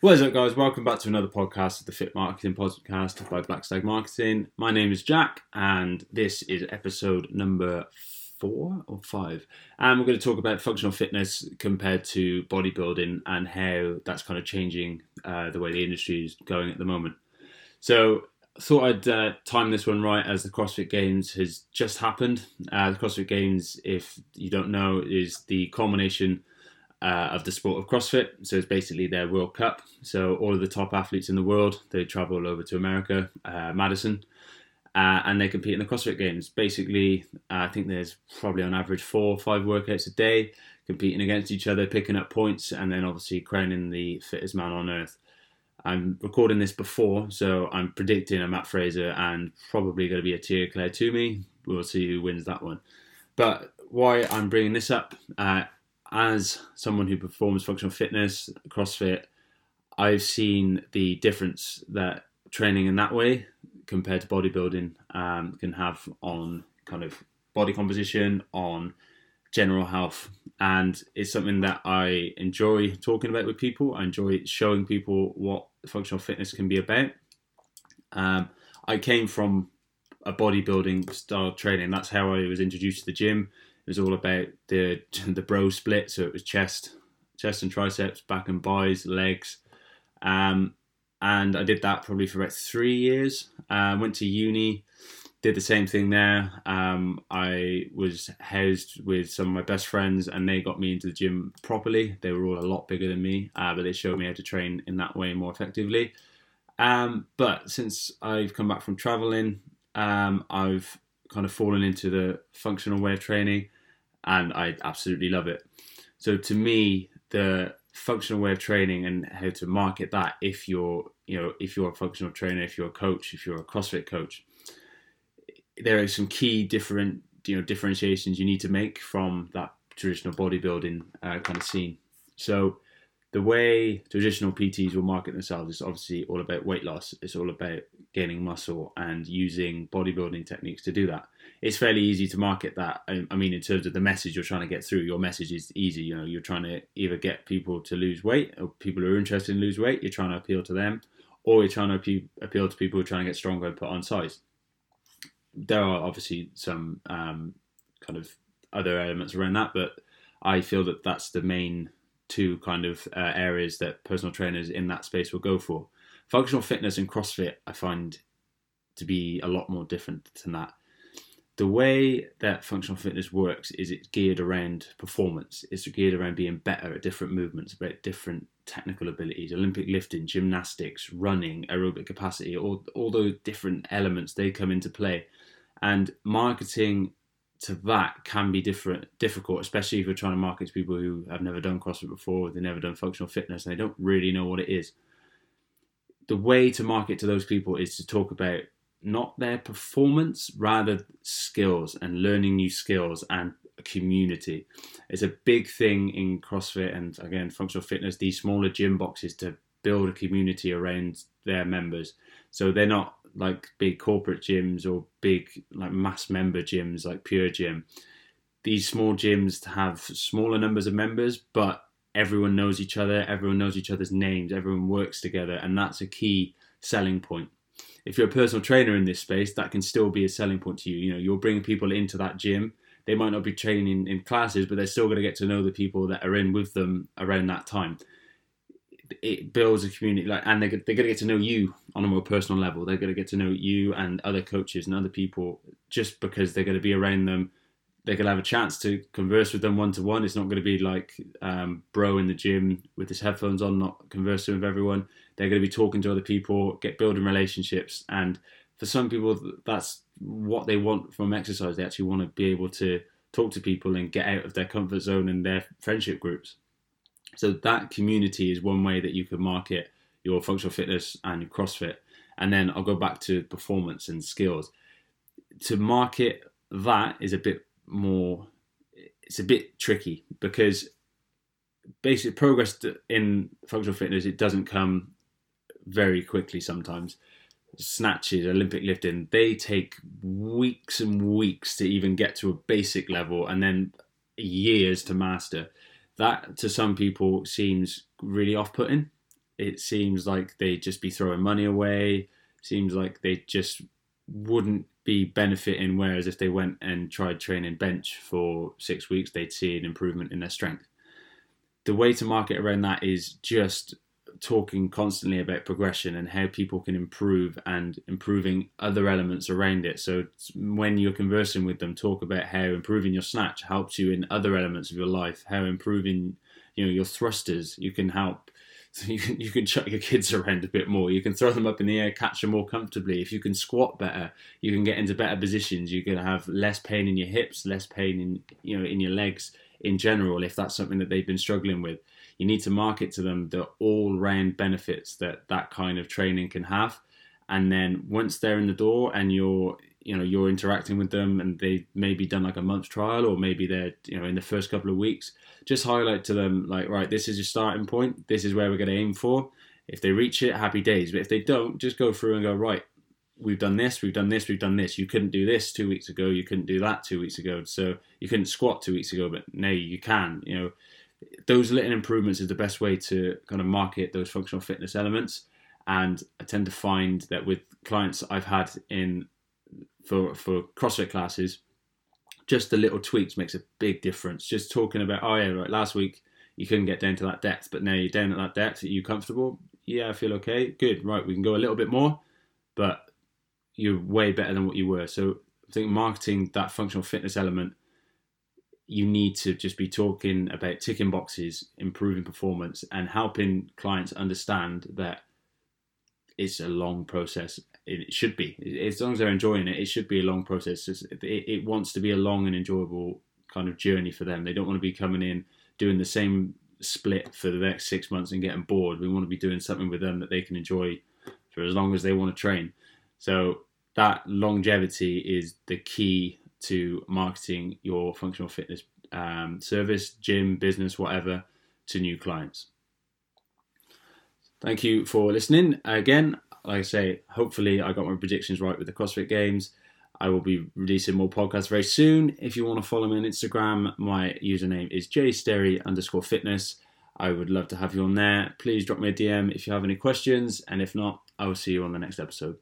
What is up, guys? Welcome back to another podcast of the Fit Marketing Podcast by Black Stag Marketing. My name is Jack, and this is episode number four or five. And we're going to talk about functional fitness compared to bodybuilding and how that's kind of changing uh, the way the industry is going at the moment. So, thought I'd uh, time this one right as the CrossFit Games has just happened. Uh, the CrossFit Games, if you don't know, is the culmination uh, of the sport of CrossFit. So it's basically their World Cup. So all of the top athletes in the world they travel over to America, uh, Madison, uh, and they compete in the CrossFit Games. Basically, I think there's probably on average four or five workouts a day, competing against each other, picking up points, and then obviously crowning the fittest man on earth. I'm recording this before, so I'm predicting a Mat Fraser and probably going to be a Tia Clair Toomey. We'll see who wins that one. But why I'm bringing this up, uh, as someone who performs functional fitness, CrossFit, I've seen the difference that training in that way compared to bodybuilding um, can have on kind of body composition, on general health. And it's something that I enjoy talking about with people. I enjoy showing people what functional fitness can be about. Um, I came from a bodybuilding style training. That's how I was introduced to the gym. Was all about the the bro split, so it was chest, chest and triceps, back and buys, legs, um, and I did that probably for about three years. Uh, went to uni, did the same thing there. Um, I was housed with some of my best friends, and they got me into the gym properly. They were all a lot bigger than me, uh, but they showed me how to train in that way more effectively. Um, but since I've come back from traveling, um, I've kind of fallen into the functional way of training and I absolutely love it. So to me, the functional way of training and how to market that if you're you know if you're a functional trainer, if you're a coach, if you're a CrossFit coach, there are some key different you know differentiations you need to make from that traditional bodybuilding uh, kind of scene. So the way traditional PTs will market themselves is obviously all about weight loss. It's all about gaining muscle and using bodybuilding techniques to do that. It's fairly easy to market that. I mean, in terms of the message you're trying to get through, your message is easy. You know, you're trying to either get people to lose weight or people who are interested in lose weight. You're trying to appeal to them, or you're trying to appeal to people who are trying to get stronger and put on size. There are obviously some um, kind of other elements around that, but I feel that that's the main two kind of uh, areas that personal trainers in that space will go for. Functional fitness and CrossFit, I find to be a lot more different than that. The way that functional fitness works is it's geared around performance. It's geared around being better at different movements, about different technical abilities, Olympic lifting, gymnastics, running, aerobic capacity, all, all those different elements, they come into play. And marketing to that can be different, difficult, especially if you're trying to market to people who have never done CrossFit before, they've never done functional fitness, and they don't really know what it is. The way to market to those people is to talk about not their performance, rather skills and learning new skills and community. It's a big thing in CrossFit and again functional fitness. These smaller gym boxes to build a community around their members, so they're not like big corporate gyms or big like mass member gyms like Pure Gym. These small gyms have smaller numbers of members, but everyone knows each other, everyone knows each other's names, everyone works together, and that's a key selling point. If you're a personal trainer in this space, that can still be a selling point to you. You know, you're bringing people into that gym. They might not be training in classes, but they're still going to get to know the people that are in with them around that time it builds a community like and they're, they're going to get to know you on a more personal level they're going to get to know you and other coaches and other people just because they're going to be around them going to have a chance to converse with them one to one it's not going to be like um, bro in the gym with his headphones on not conversing with everyone they're going to be talking to other people get building relationships and for some people that's what they want from exercise they actually want to be able to talk to people and get out of their comfort zone and their friendship groups so that community is one way that you could market your functional fitness and your CrossFit. And then I'll go back to performance and skills. To market that is a bit more, it's a bit tricky because basic progress in functional fitness, it doesn't come very quickly sometimes. Snatches, Olympic lifting, they take weeks and weeks to even get to a basic level and then years to master that to some people seems really off-putting it seems like they'd just be throwing money away. Seems like they just wouldn't be benefiting. Whereas if they went and tried training bench for six weeks, they'd see an improvement in their strength. The way to market around that is just talking constantly about progression and how people can improve and improving other elements around it. So when you're conversing with them, talk about how improving your snatch helps you in other elements of your life, how improving you know your thrusters you can help you can you can chuck your kids around a bit more. You can throw them up in the air, catch them more comfortably. If you can squat better, you can get into better positions. You can have less pain in your hips, less pain in you know in your legs in general. If that's something that they've been struggling with, you need to market to them the all-round benefits that that kind of training can have. And then once they're in the door and you're you know you're interacting with them and they maybe done like a month trial or maybe they're you know in the first couple of weeks just highlight to them like right this is your starting point. This is where we're going to aim for. If they reach it happy days. But if they don't just go through and go right we've done this we've done this we've done this. You couldn't do this two weeks ago. You couldn't do that two weeks ago. So you couldn't squat two weeks ago but now you can you know. Those little improvements is the best way to kind of market those functional fitness elements. And i tend to find that with clients i've had in for for CrossFit classes, just the little tweaks makes a big difference. Just talking about, oh yeah, right, last week you couldn't get down to that depth, but now you're down at that depth. Are you comfortable? Yeah, I feel okay. Good. Right, we can go a little bit more, but you're way better than what you were. So I think marketing that functional fitness element, you need to just be talking about ticking boxes, improving performance, and helping clients understand that it's a long process it should be. As long as they're enjoying it, it should be a long process. It, it wants to be a long and enjoyable kind of journey for them. They don't want to be coming in doing the same split for the next six months and getting bored. We want to be doing something with them that they can enjoy for as long as they want to train. So that longevity is the key to marketing your functional fitness um, service, gym, business, whatever, to new clients. Thank you for listening. Again, like I say, hopefully I got my predictions right with the CrossFit Games. I will be releasing more podcasts very soon. If you want to follow me on Instagram, my username is jsterry underscore fitness. I would love to have you on there. Please drop me a DM if you have any questions, and if not, I will see you on the next episode.